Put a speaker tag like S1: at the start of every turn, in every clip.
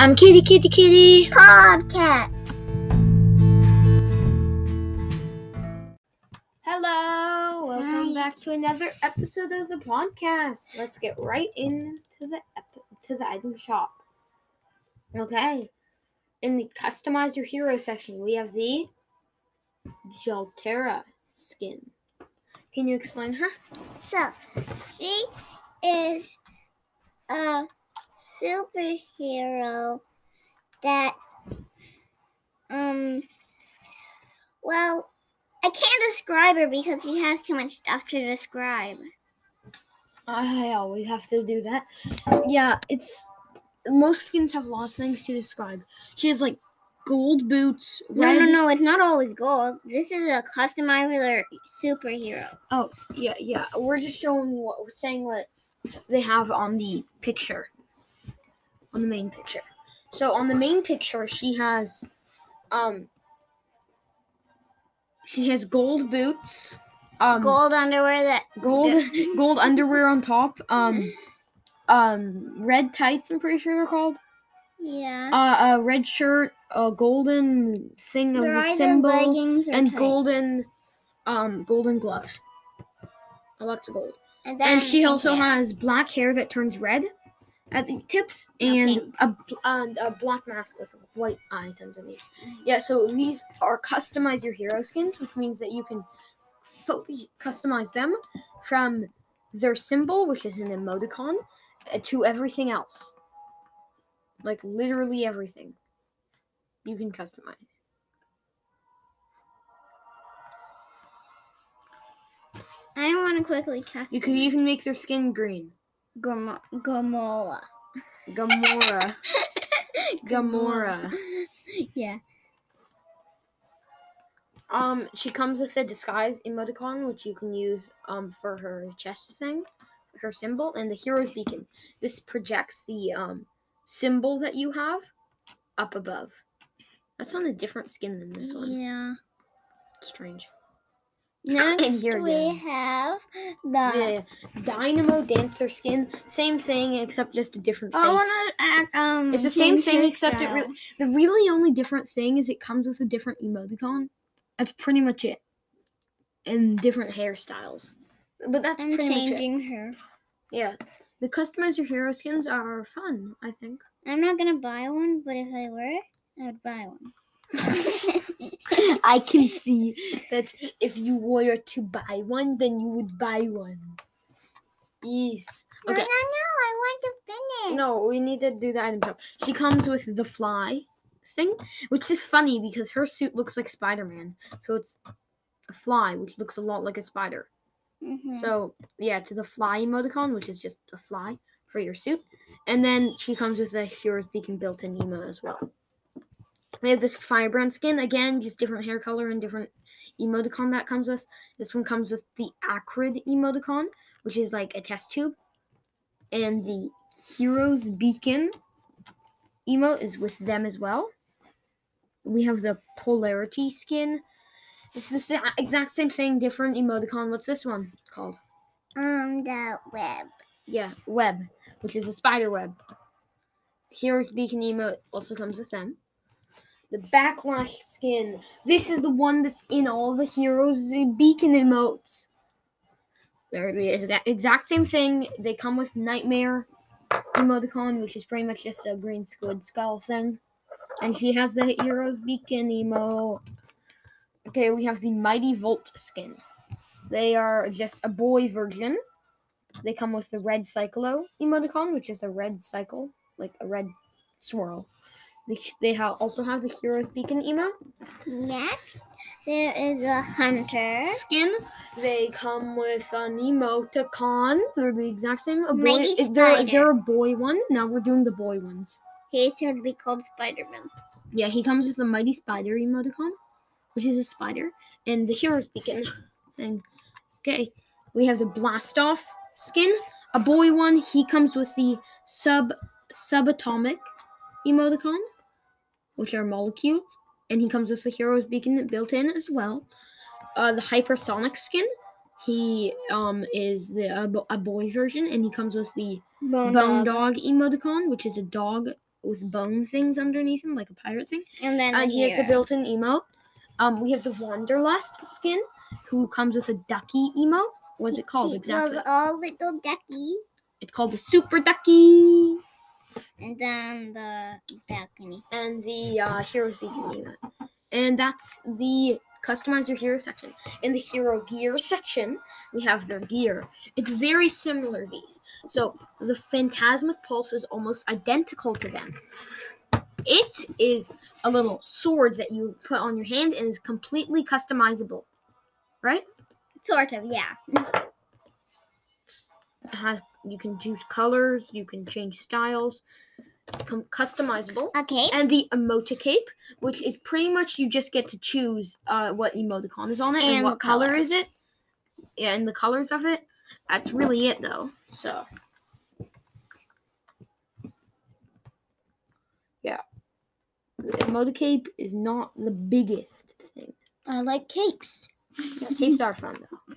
S1: I'm Kitty Kitty Kitty.
S2: Podcast.
S1: Hello, welcome
S2: Hi.
S1: back to another episode of the podcast. Let's get right into the ep- to the item shop. Okay, in the customize your hero section, we have the Jaltera skin. Can you explain her?
S2: So, she is a superhero that, um, well, I can't describe her because she has too much stuff to describe.
S1: I always have to do that. Yeah, it's most skins have lots of things to describe. She has like gold boots.
S2: No, no, no, it's not always gold. This is a customizable superhero.
S1: Oh, yeah, yeah. We're just showing what we're saying what they have on the picture. On the main picture. So on the main picture she has um she has gold boots. Um
S2: Gold underwear that
S1: gold gold underwear on top. Um um red tights, I'm pretty sure they're called.
S2: yeah.
S1: Uh a red shirt, a golden thing of a symbol and
S2: tights.
S1: golden um golden gloves. Lots of gold.
S2: And,
S1: And she also
S2: hair.
S1: has black hair that turns red at the tips and a, and a black mask with white eyes underneath. Yeah, so these are customize your hero skins, which means that you can fully customize them from their symbol, which is an emoticon, uh, to everything else. Like literally everything. You can customize.
S2: I want to quickly cast
S1: You could even make their skin green.
S2: Gamo- Gamola.
S1: Gamora. Gamora.
S2: yeah.
S1: Um, she comes with a disguise emoticon, which you can use um for her chest thing, her symbol, and the hero's beacon. This projects the um symbol that you have up above. That's on a different skin than this one.
S2: Yeah.
S1: Strange.
S2: Next
S1: Here
S2: we have the.
S1: The Dynamo Dancer skin, same thing except just a different face.
S2: I want to. Um.
S1: It's the same thing except it re- the really only different thing is it comes with a different emoticon. That's pretty much it. And different hairstyles. But that's
S2: I'm
S1: pretty much it.
S2: changing her.
S1: Yeah. The customize your hero skins are fun, I think.
S2: I'm not gonna buy one, but if I were, I would buy one.
S1: I can see that if you were to buy one, then you would buy one. Yes.
S2: No,
S1: Okay.
S2: no, no! I want to finish.
S1: No, we need to do the item shop. She comes with the fly thing, which is funny because her suit looks like Spider Man. So it's a fly, which looks a lot like a spider.
S2: Mhm.
S1: So yeah, to the fly emoticon, which is just a fly for your suit, and then she comes with a Hero's Beacon built-in emo as well. We have this firebrand skin again, just different hair color and different emoticon that comes with. This one comes with the acrid emoticon, which is like a test tube, and the Hero's Beacon emo is with them as well. We have the polarity skin. It's the sa- exact same thing, different emoticon. What's this one called?
S2: Um, the web.
S1: Yeah, web, which is a spider web. Hero's Beacon emote also comes with them. The backlash skin. This is the one that's in all the Heroes Beacon emotes. There it is. That exact same thing. They come with Nightmare emoticon, which is pretty much just a green squid skull thing. And she has the Heroes Beacon emote. Okay, we have the Mighty Volt skin. They are just a boy version. They come with the red cyclo emoticon, which is a red cycle, like a red swirl. They, they ha- also have the Hero's Beacon emo
S2: Next, there is a hunter.
S1: skin. They come with an emoticon. They're the exact same. A boy,
S2: Mighty
S1: is there, is there a boy one? Now we're doing the boy ones.
S2: He should be called Spider-Man.
S1: Yeah, he comes with the Mighty Spider emoticon, which is a spider, and the Hero's Beacon thing. Okay, we have the Blast Off skin, a boy one. He comes with the sub subatomic emoticon, which are molecules, and he comes with the Hero's Beacon built in as well. Uh, the Hypersonic skin. He um is the a, bo- a boy version, and he comes with the
S2: Bone,
S1: Bone
S2: dog.
S1: Dog emoticon, which is a dog with bone things underneath him, like a pirate thing.
S2: And then the
S1: he has the built-in emote. Um, we have the Wanderlust skin, who comes with a ducky emote. What's it called exactly?
S2: loves all little duckies.
S1: It's called the Super Ducky.
S2: And then the balcony.
S1: and the uh, beacon emote. And that's the customize your hero section. In the hero gear section, we have their gear. It's very similar these. So the Phantasmic Pulse is almost identical to them. It is a little sword that you put on your hand and is completely customizable. Right?
S2: Sort of, yeah.
S1: It has, you can choose colors, you can change styles. It's customizable.
S2: Okay.
S1: and the emoticape, which is pretty much you just get to choose uh, what emoticon is on it and,
S2: And
S1: what color.
S2: color.
S1: is it. Yeah, and the colors of it. That's really it, though. So, yeah, the emoticape is not the biggest thing.
S2: I like capes.
S1: Yeah, capes are fun though.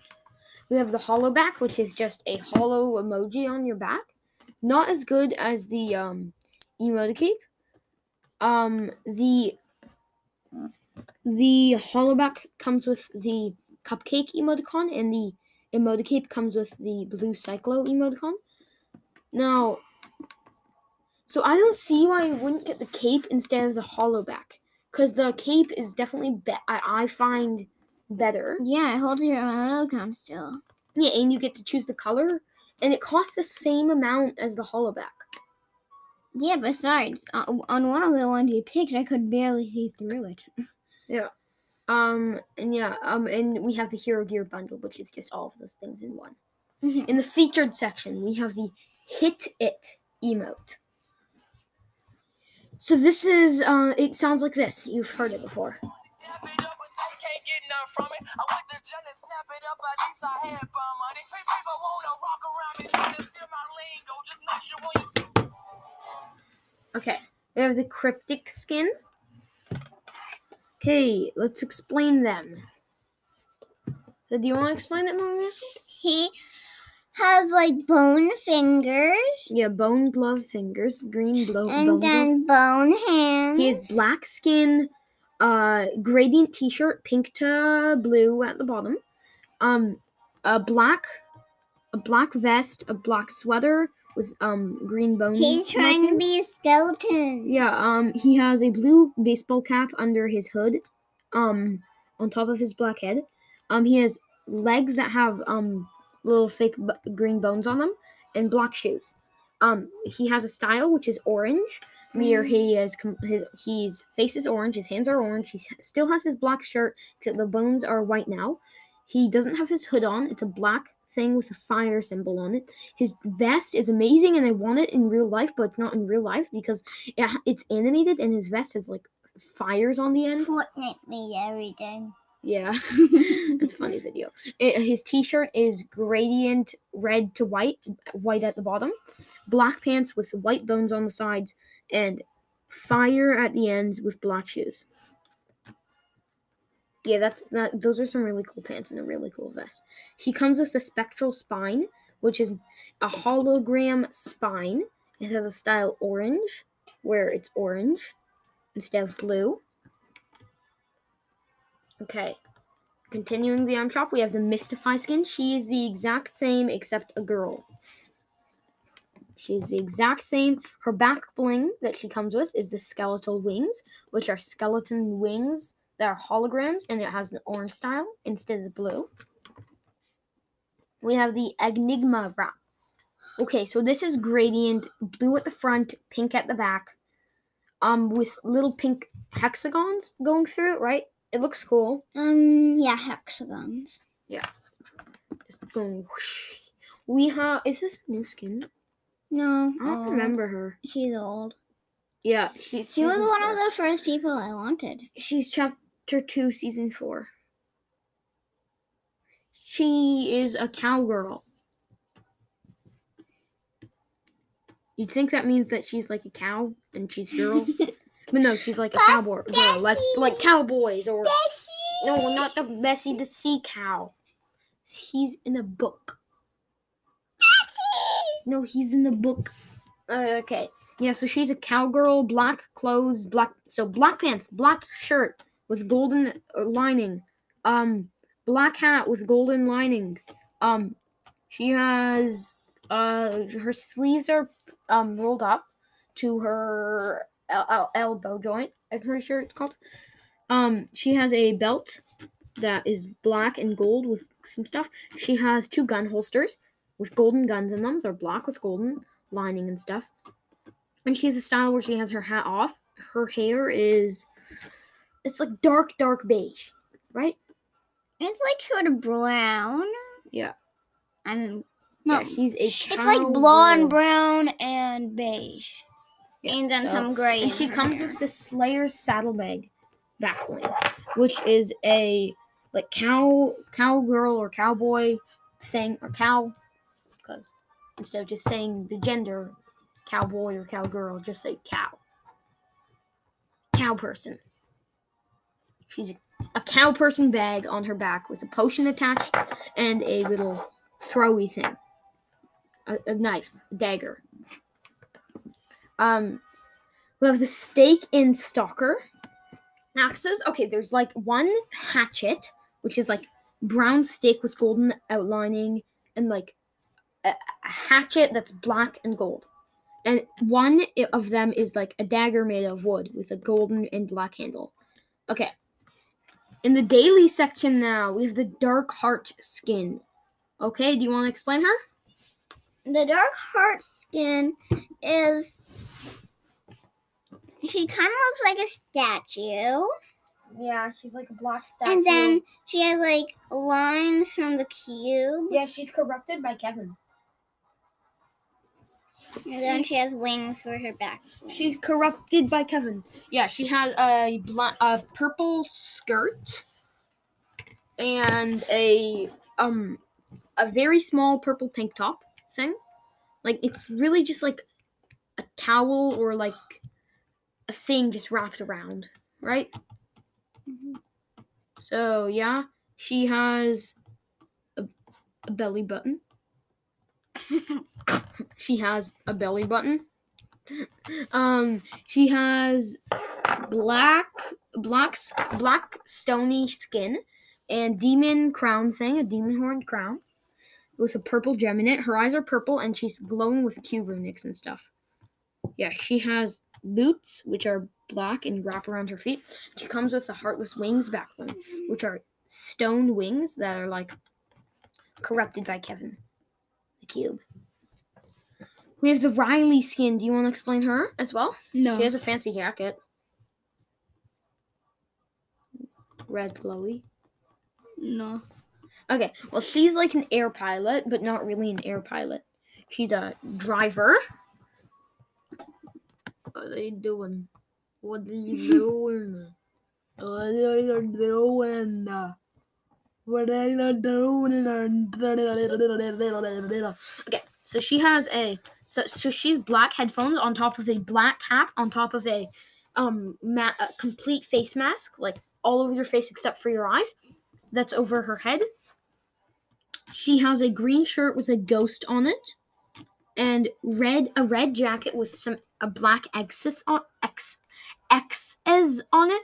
S1: We have the hollow back, which is just a hollow emoji on your back. Not as good as the um, emoticape. Um, the the hollow back comes with the cupcake emoticon, and the emoticape comes with the blue cyclo emoticon. Now, so I don't see why you wouldn't get the cape instead of the hollow back, because the cape is definitely be- I, I find better.
S2: Yeah, I hold your emoticon still.
S1: Yeah, and you get to choose the color, and it costs the same amount as the holoback.
S2: Yeah, besides, uh, on one of the ones you picked, I could barely see through it. Yeah.
S1: Um, and yeah, um, and we have the Hero Gear bundle, which is just all of those things in one.
S2: Mhm.
S1: In the featured section, we have the Hit It emote. So this is, uh, it sounds like this. You've heard it before.
S3: Snap it up, but they can't get none from it. I went to jail and snap it up, at least I had fun money. People wanna walk around me, trying to steal my lingo. Just make sure when you
S1: Okay, we have the Cryptic skin. Okay, let's explain them. So do you want to explain them more, Mrs.?
S2: He has like bone fingers
S1: Yeah, bone glove fingers, green blow, bone
S2: and
S1: glove.
S2: then bone hands.
S1: He has black skin, uh, gradient t-shirt, pink to blue at the bottom. Um, a black, a black vest, a black sweater with um green bones.
S2: He's trying to be a skeleton.
S1: Yeah. Um, he has a blue baseball cap under his hood. Um, on top of his black head. Um, he has legs that have um little fake b- green bones on them and black shoes. Um, he has a style which is orange, where mm. he is his his face is orange, his hands are orange. He still has his black shirt, except the bones are white now. He doesn't have his hood on; it's a black thing with a fire symbol on it. His vest is amazing, and I want it in real life, but it's not in real life because it, it's animated, and his vest has like fires on the end.
S2: Fortnite me every day.
S1: Yeah, it's a funny video. It, his t-shirt is gradient red to white, white at the bottom, black pants with white bones on the sides, and fire at the ends with black shoes. Yeah, that's that. Those are some really cool pants and a really cool vest. He comes with a spectral spine, which is a hologram spine. It has a style orange, where it's orange instead of blue. Okay. Continuing the arm shop, we have the Mystify skin. She is the exact same except a girl. She is the exact same. Her back bling that she comes with is the skeletal wings, which are skeleton wings that are holograms, and it has an orange style instead of the blue. We have the Enigma wrap. Okay, so this is gradient, blue at the front, pink at the back, um, with little pink hexagons going through it, right? It looks cool.
S2: Um, yeah, hexagons. Yeah.
S1: Just going whoosh. We have. Is this a new skin?
S2: No,
S1: I don't
S2: old.
S1: Um, remember her.
S2: She's old.
S1: Yeah, she's.
S2: She was one
S1: four.
S2: of the first people I wanted.
S1: She's chapter two, season four. She is a cowgirl. You'd think that means that she's like a cow and she's girl, but no, she's like a
S2: Bess-
S1: cowboy girl, like like cowboys or
S2: Bessie!
S1: no, not the Bessie the sea cow. He's in a book. No, he's in the book. Uh, okay. Yeah, so she's a cowgirl, black clothes, black so black pants, black shirt with golden uh, lining, um, black hat with golden lining. Um, she has uh her sleeves are um rolled up to her el- el- elbow joint. I'm pretty sure it's called. Um, she has a belt that is black and gold with some stuff. She has two gun holsters with golden guns in them. They're black with golden lining and stuff. And she has a style where she has her hat off. Her hair is it's like dark, dark beige, right?
S2: It's like sort of brown.
S1: Yeah.
S2: And no,
S1: Yeah, she's a
S2: it's like blonde, brown, and beige,
S1: Yeah,
S2: and then
S1: so-
S2: some gray.
S1: And she comes
S2: hair.
S1: with the Slayer's saddlebag back bling, which is a like cow cowgirl or cowboy thing or cow because instead of just saying the gender cowboy or cowgirl, just say cow. Cow person. She's a, a cow person bag on her back with a potion attached and a little throwy thing. A, a knife, a dagger. Um we have the stake in stalker axes. Okay, there's like one hatchet, which is like brown stick with golden outlining, and like a, hatchet that's black and gold. And one of them is like a dagger made of wood with a golden and black handle. Okay. In the daily section now, we have the dark heart skin. Okay, do you want to explain her?
S2: the dark heart skin is. She kind of looks like a statue,
S1: Yeah, she's like a black statue.
S2: and then she has like lines from the cube,
S1: yeah, she's corrupted by Kevin.
S2: And then she has wings for her back.
S1: She's corrupted by Kevin. Yeah, she has a bla- a purple skirt and a um a very small purple tank top thing. Like it's really just like a towel or like a thing just wrapped around, right?
S2: Mhm.
S1: So yeah, she has a, a belly button. she has a belly button. Um, she has black, black, black stony skin and demon crown thing, a demon horned crown with a purple gem in it. Her eyes are purple and she's glowing with cube runics and stuff. Yeah, she has boots which are black and wrap around her feet. She comes with the heartless wings backbone, which are stone wings that are like corrupted by Kevin, the cube. We have the Riley skin. Do you want to explain her as well?
S2: No.
S1: She has a fancy jacket. Red glowy.
S2: No.
S1: Okay, well, she's like an air pilot, but not really an air pilot. She's a driver. What are you doing? What are you doing? What are you doing? What are you doing? Okay, so she has a so so she's black headphones on top of a black cap on top of a um ma- a complete face mask like all over your face except for your eyes. That's over her head. She has a green shirt with a ghost on it, and red a red jacket with some a black X's on X X's on it.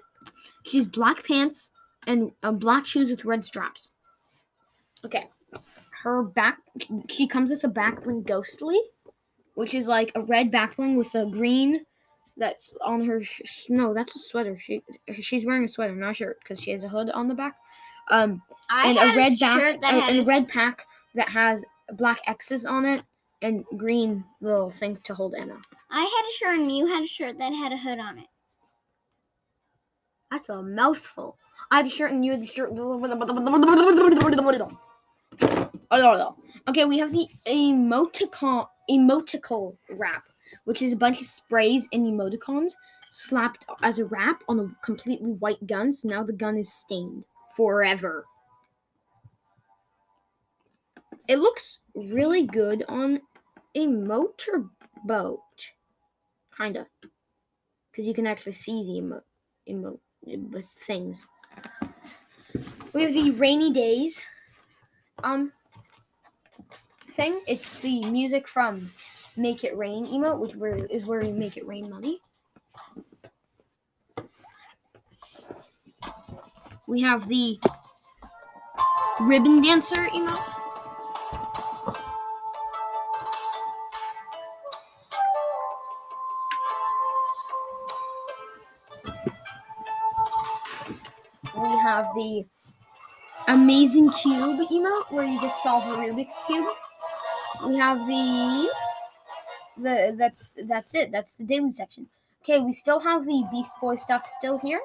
S1: She's black pants and uh, black shoes with red straps. Okay, her back she comes with a back bling ghostly, which is like a red back bling with a green that's on her. Sh- no, that's a sweater. She she's wearing a sweater, not a shirt, because she has a hood on the back. Um,
S2: I
S1: and a red back
S2: shirt
S1: and, a red pack that has black X's on it and green little things to hold Emma.
S2: I had a shirt and you had a shirt that had a hood on it.
S1: That's a mouthful. I had a shirt and you had the shirt. Okay, we have the emoticon emotical wrap, which is a bunch of sprays and emoticons slapped as a wrap on a completely white gun. So now the gun is stained forever. It looks really good on a motorboat, kinda, because you can actually see the emo, emo things. We have the rainy days, um, thing. It's the music from make it rain emote, which is where we make it rain money. We have the ribbon dancer emote. We have the amazing cube emote where you just solve a Rubik's cube. We have the the that's that's it. That's the daily section. Okay, we still have the Beast Boy stuff still here.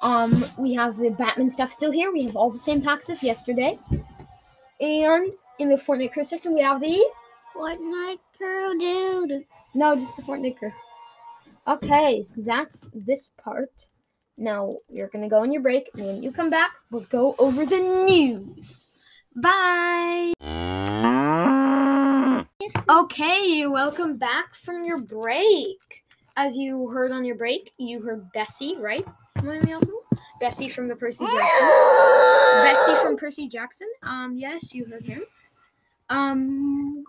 S1: Um, we have the Batman stuff still here. We have all the same packs as yesterday. And in the Fortnite crew section, we have the
S2: Fortnite crew, dude.
S1: no, just the Fortnite crew. Okay, so that's this part. Now you're gonna go on your break, and when you come back, we'll go over the news. Bye. Okay, welcome back from your break. As you heard on your break, you heard Bessie, right? Bessie from the Percy Jackson. Bessie from Percy Jackson. Um, yes, you heard him. Um,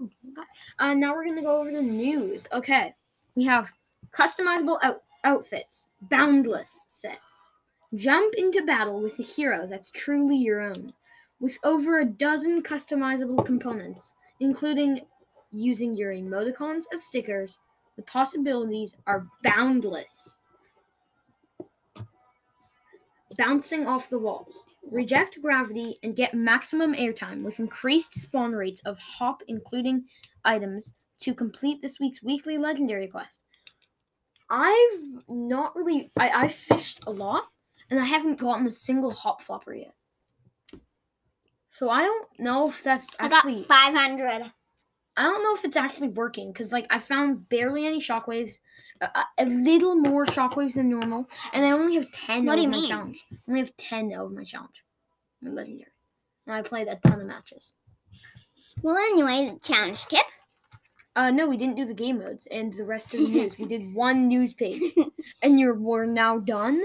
S1: uh, now we're gonna go over the news. Okay, we have customizable out- outfits, boundless set. Jump into battle with a hero that's truly your own, with over a dozen customizable components, including using your emoticons as stickers. The possibilities are boundless. Bouncing off the walls. Reject gravity and get maximum airtime with increased spawn rates of hop, including items, to complete this week's weekly legendary quest. I've not really. I, I've fished a lot, and I haven't gotten a single hop flopper yet. So I don't know if that's actually.
S2: I got 500.
S1: I don't know if it's actually working because, like, I found barely any shockwaves, a, a- little more shockwaves than normal, and I only have ten
S2: What
S1: over
S2: do you
S1: my
S2: mean?
S1: challenge. I only have ten over my challenge, my legendary. And I played a ton of matches.
S2: Well, anyway, the challenge tip.
S1: Uh, no, we didn't do the game modes and the rest of the news. We did one news page, and you're we're now done.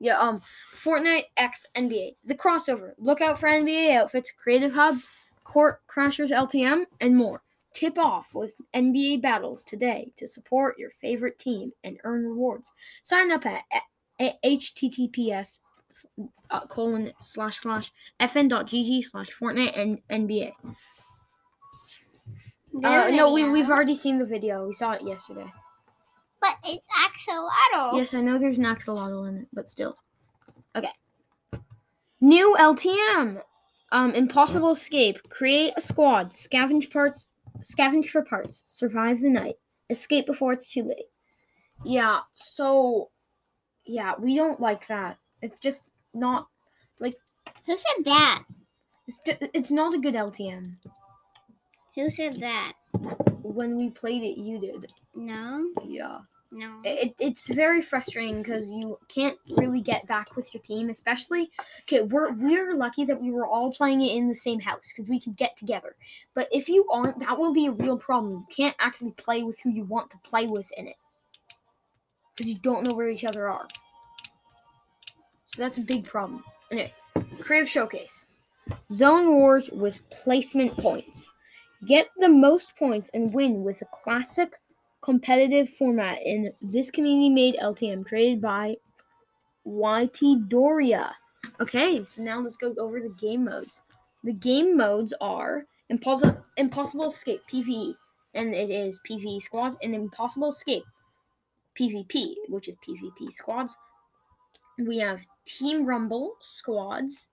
S1: Yeah. Um, Fortnite X NBA, the crossover. Look out for NBA outfits, Creative Hub, Court Crashers LTM, and more. Tip off with NBA battles today to support your favorite team and earn rewards. Sign up at https uh, colon slash slash fn.gg slash Fortnite and NBA. Uh, no, we, we've already seen the video. We saw it yesterday.
S2: But it's axolotl.
S1: Yes, I know there's an axolotl in it, but still. Okay. New LTM. Um, Impossible Escape. Create a squad. Scavenge parts. Scavenge for parts. Survive the night. Escape before it's too late. Yeah. So, yeah, we don't like that. It's just not. Like.
S2: Who said that?
S1: It's, it's not a good LTM.
S2: Who said that?
S1: When we played it, you did.
S2: No,
S1: Yeah.
S2: no.
S1: it, it's very frustrating because you can't really get back with your team especially okay we're we're lucky that we were all playing it in the same house because we could get together but if you aren't that will be a real problem you can't actually play with who you want to play with in it because you don't know where each other are so that's a big problem anyway creative showcase zone wars with placement points get the most points and win with a classic competitive format in this community made LTM created by YT Doria. Okay, so now let's go over the game modes. The game modes are Impossible Impossible Escape PvE, and it is PvE squads, and Impossible Escape PvP, which is PvP squads. We have Team Rumble squads.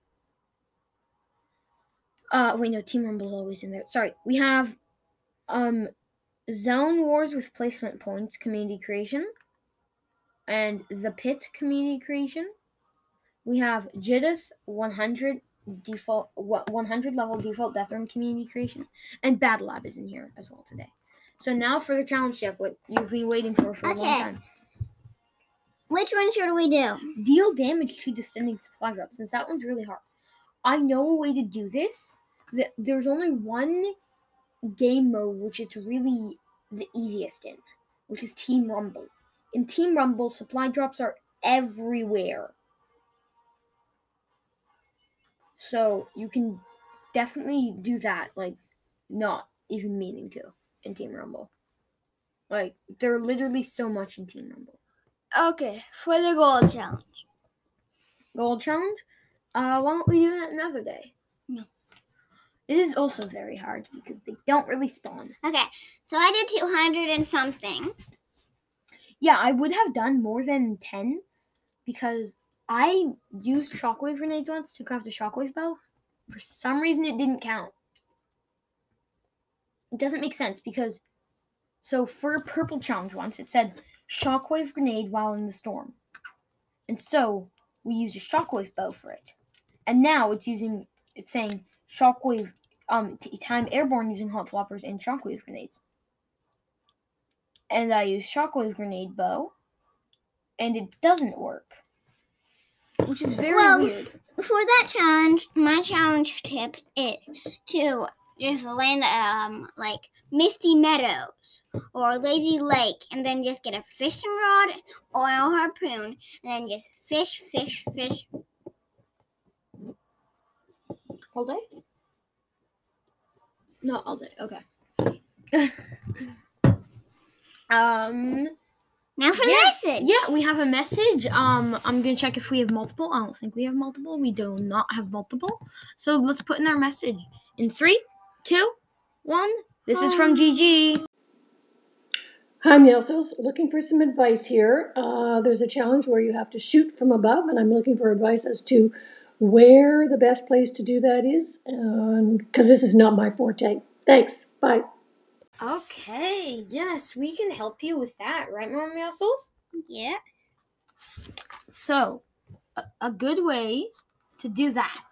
S1: Uh, wait, no, Team Rumble's always in there. Sorry, we have um Zone Wars with placement points community creation and the Pit community creation. We have Judith 100 default what 100 level default death room community creation and Battle Lab is in here as well today. So now for the challenge step, what you've been waiting for for a long time.
S2: Which one should we do?
S1: Deal damage to descending supply drops since that one's really hard. I know a way to do this. Th- There's only one game mode which it's really the easiest in, which is Team Rumble. In Team Rumble, supply drops are everywhere. So you can definitely do that, like not even meaning to. in Team Rumble. Like there are literally so much in Team Rumble.
S2: Okay, for the gold challenge.
S1: Gold challenge. Uh, why don't we do that another day?
S2: No.
S1: It is also very hard because they don't really spawn.
S2: Okay, so I did 200 and something.
S1: Yeah, I would have done more than 10 because I used shockwave grenades once to craft a shockwave bow. For some reason, it didn't count. It doesn't make sense because, so for a purple challenge once, it said shockwave grenade while in the storm. And so we used a shockwave bow for it. And now it's using, it's saying shockwave, um, t- time airborne using hop floppers and shockwave grenades and I use shockwave grenade bow, and it doesn't work, which is very
S2: Well-
S1: weird.
S2: For that challenge, my challenge tip is to just land um like Misty Meadows or Lazy Lake and then just get a fishing rod or a harpoon and then just fish, fish, fish.
S1: All day? No, all day. Okay. um.
S2: Now for
S1: Yeah,
S2: the message.
S1: Yeah, we have a message. Um, I'm gonna check if we have multiple. I don't think we have multiple. We do not have multiple. So let's put in our message in three, two, one. This is from GG.
S4: Hi, Nelsos. Looking for some advice here. Uh, there's a challenge where you have to shoot from above, and I'm looking for advice as to where the best place to do that is, because this is not my forte. Thanks. Bye.
S1: Okay. Yes, we can help you with that, right, Mom Muscles?
S2: Yeah.
S1: So, a, a good way to do that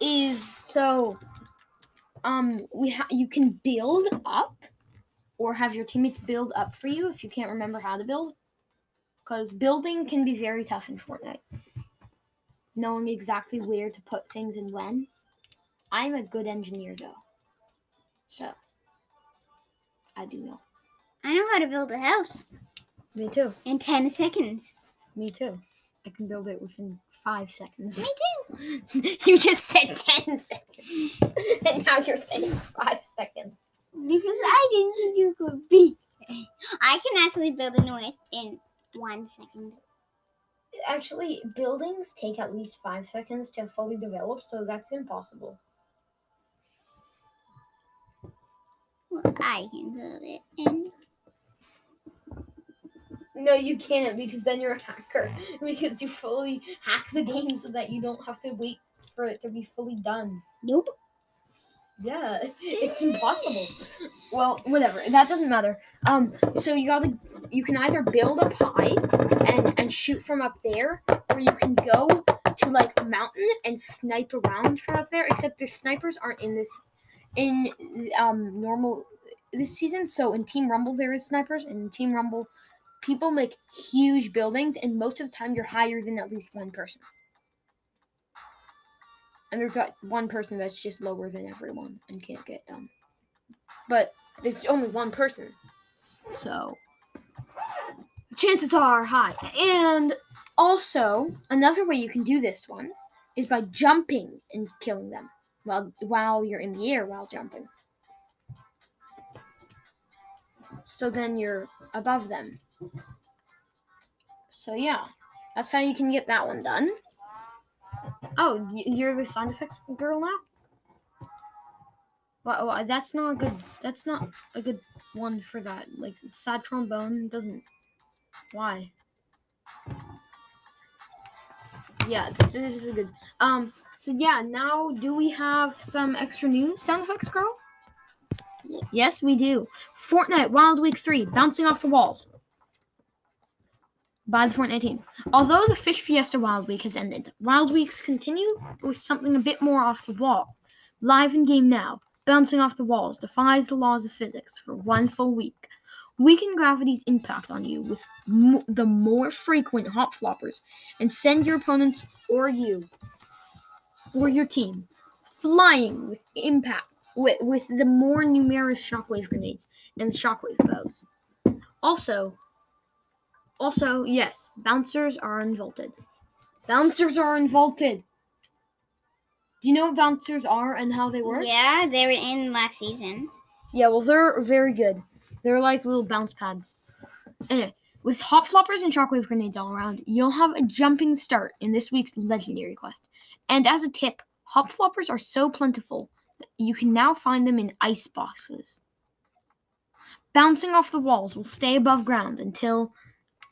S1: is so um we ha- you can build up or have your teammates build up for you if you can't remember how to build cuz building can be very tough in Fortnite. Knowing exactly where to put things and when. I'm a good engineer though. So, I do know.
S2: I know how to build a house
S1: Me too.
S2: in 10 seconds.
S1: Me too. I can build it within 5 seconds.
S2: Me too.
S1: you just said 10 seconds. and now you're saying 5 seconds.
S2: Because I didn't think you could beat me. I can actually build a noise in one second.
S1: Actually, buildings take at least 5 seconds to fully develop, so that's impossible.
S2: Well, I can build it in.
S1: No, you can't because then you're a hacker. Because you fully hack the game so that you don't have to wait for it to be fully done.
S2: Nope.
S1: Yeah, it's impossible. Well, whatever. That doesn't matter. Um, so you gotta, you can either build up high and and shoot from up there, or you can go to like a mountain and snipe around from up there. Except the snipers aren't in this, in um normal this season. So in Team Rumble there is snipers, and in Team Rumble, people make huge buildings, and most of the time you're higher than at least one person. And there's got one person that's just lower than everyone and can't get done. But it's only one person. So chances are high. And also, another way you can do this one is by jumping and killing them while while you're in the air while jumping. So then you're above them. So yeah, that's how you can get that one done. Oh, you're the sound effects girl now? Well, that's not a good. That's not a good one for that. Like sad trombone doesn't. Why? Yeah, this, this is a good. Um. So yeah, now do we have some extra news? Sound effects girl. Yes, we do. Fortnite Wild Week Three, bouncing off the walls. By the Fortnite team. Although the Fish Fiesta Wild Week has ended, Wild Weeks continue with something a bit more off the wall. Live in game now, bouncing off the walls defies the laws of physics for one full week. Weaken gravity's impact on you with the more frequent hop floppers and send your opponents or you or your team flying with impact with, with the more numerous shockwave grenades and shockwave bows. Also, also, yes, bouncers are unvaulted. Bouncers are unvaulted. Do you know what bouncers are and how they work?
S2: Yeah, they were in last season.
S1: Yeah, well, they're very good. They're like little bounce pads. Anyway, with hop floppers and shockwave grenades all around, you'll have a jumping start in this week's legendary quest. And as a tip, hop floppers are so plentiful that you can now find them in ice boxes. Bouncing off the walls will stay above ground until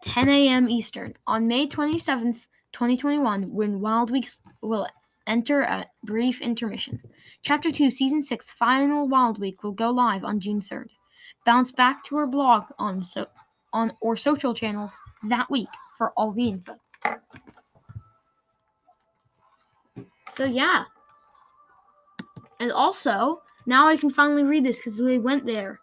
S1: 10 a.m. Eastern on May 27th, 2021, when Wild Weeks will enter a brief intermission. Chapter 2, Season 6, Final Wild Week will go live on June 3rd. Bounce back to our blog on so on or social channels that week for all the info. So yeah. And also, now I can finally read this because we went there.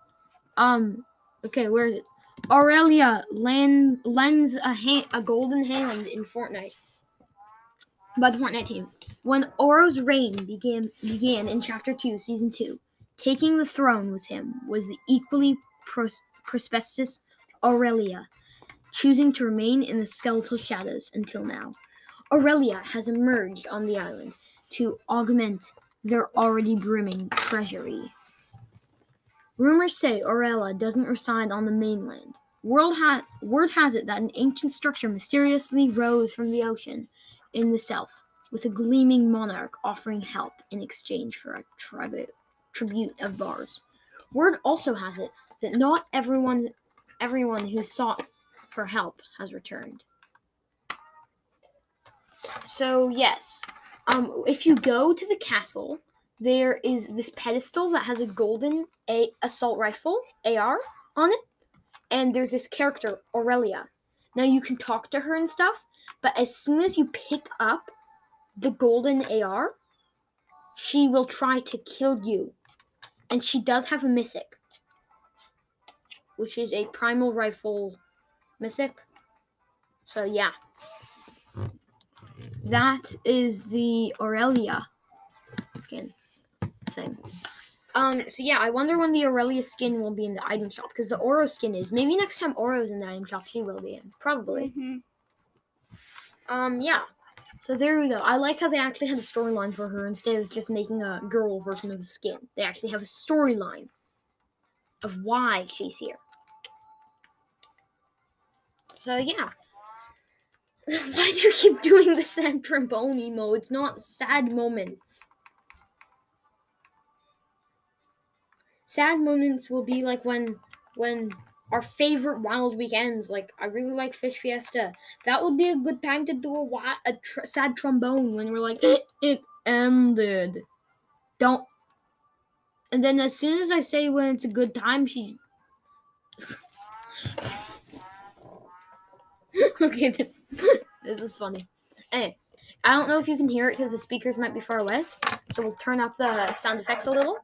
S1: Um, okay, where is it? Aurelia land, lends a hand, a golden hand in Fortnite by the Fortnite team. When Oro's reign began began in Chapter Two, Season Two, taking the throne with him was the equally pros- prospectus Aurelia, choosing to remain in the skeletal shadows until now. Aurelia has emerged on the island to augment their already brimming treasury. Rumors say Aurelia doesn't reside on the mainland. World ha- word has it that an ancient structure mysteriously rose from the ocean in the south, with a gleaming monarch offering help in exchange for a tribu- tribute of bars. Word also has it that not everyone everyone who sought for help has returned. So yes, um, if you go to the castle, there is this pedestal that has a golden a- assault rifle AR on it, and there's this character Aurelia. Now you can talk to her and stuff, but as soon as you pick up the golden AR, she will try to kill you, and she does have a mythic, which is a primal rifle mythic. So yeah. That is the Aurelia skin thing. Um, so yeah, I wonder when the Aurelia skin will be in the item shop because the Oro skin is. Maybe next time Oro's in the item shop, she will be in. Probably.
S2: Mhm.
S1: Um, yeah. So there we go. I like how they actually had a storyline for her instead of just making a girl version of the skin. They actually have a storyline of why she's here. So yeah. Why do you keep doing the sad trombone emo? It's not sad moments. Sad moments will be like when when our favorite wild weekends. Like I really like Fish Fiesta. That would be a good time to do a a tr- sad trombone when we're like it, it ended. Don't. And then as soon as I say when it's a good time, she. okay, this this is funny. Anyway, I don't know if you can hear it because the speakers might be far away, so we'll turn up the sound effects a little.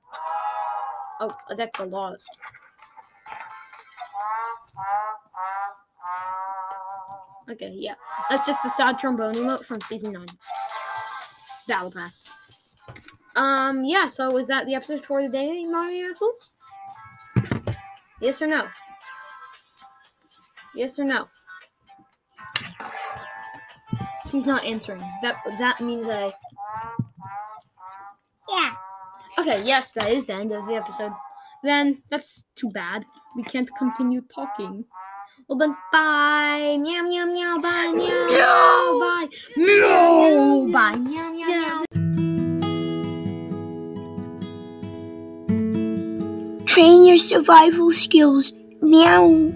S1: Oh, that's a lot. Okay, yeah. That's just the sad trombone emote from season nine. Battle Pass. Um, yeah, so is that the episode for the day, Mario Axels? Yes or no? Yes or no? He's not answering. That that means that I
S2: Yeah.
S1: Okay, yes, that is the end of the episode. Then that's too bad. We can't continue talking. Well then, bye. Meow meow meow. Bye meow. meow bye. Meow. Bye. Meow meow meow.
S5: Train your survival skills. Meow.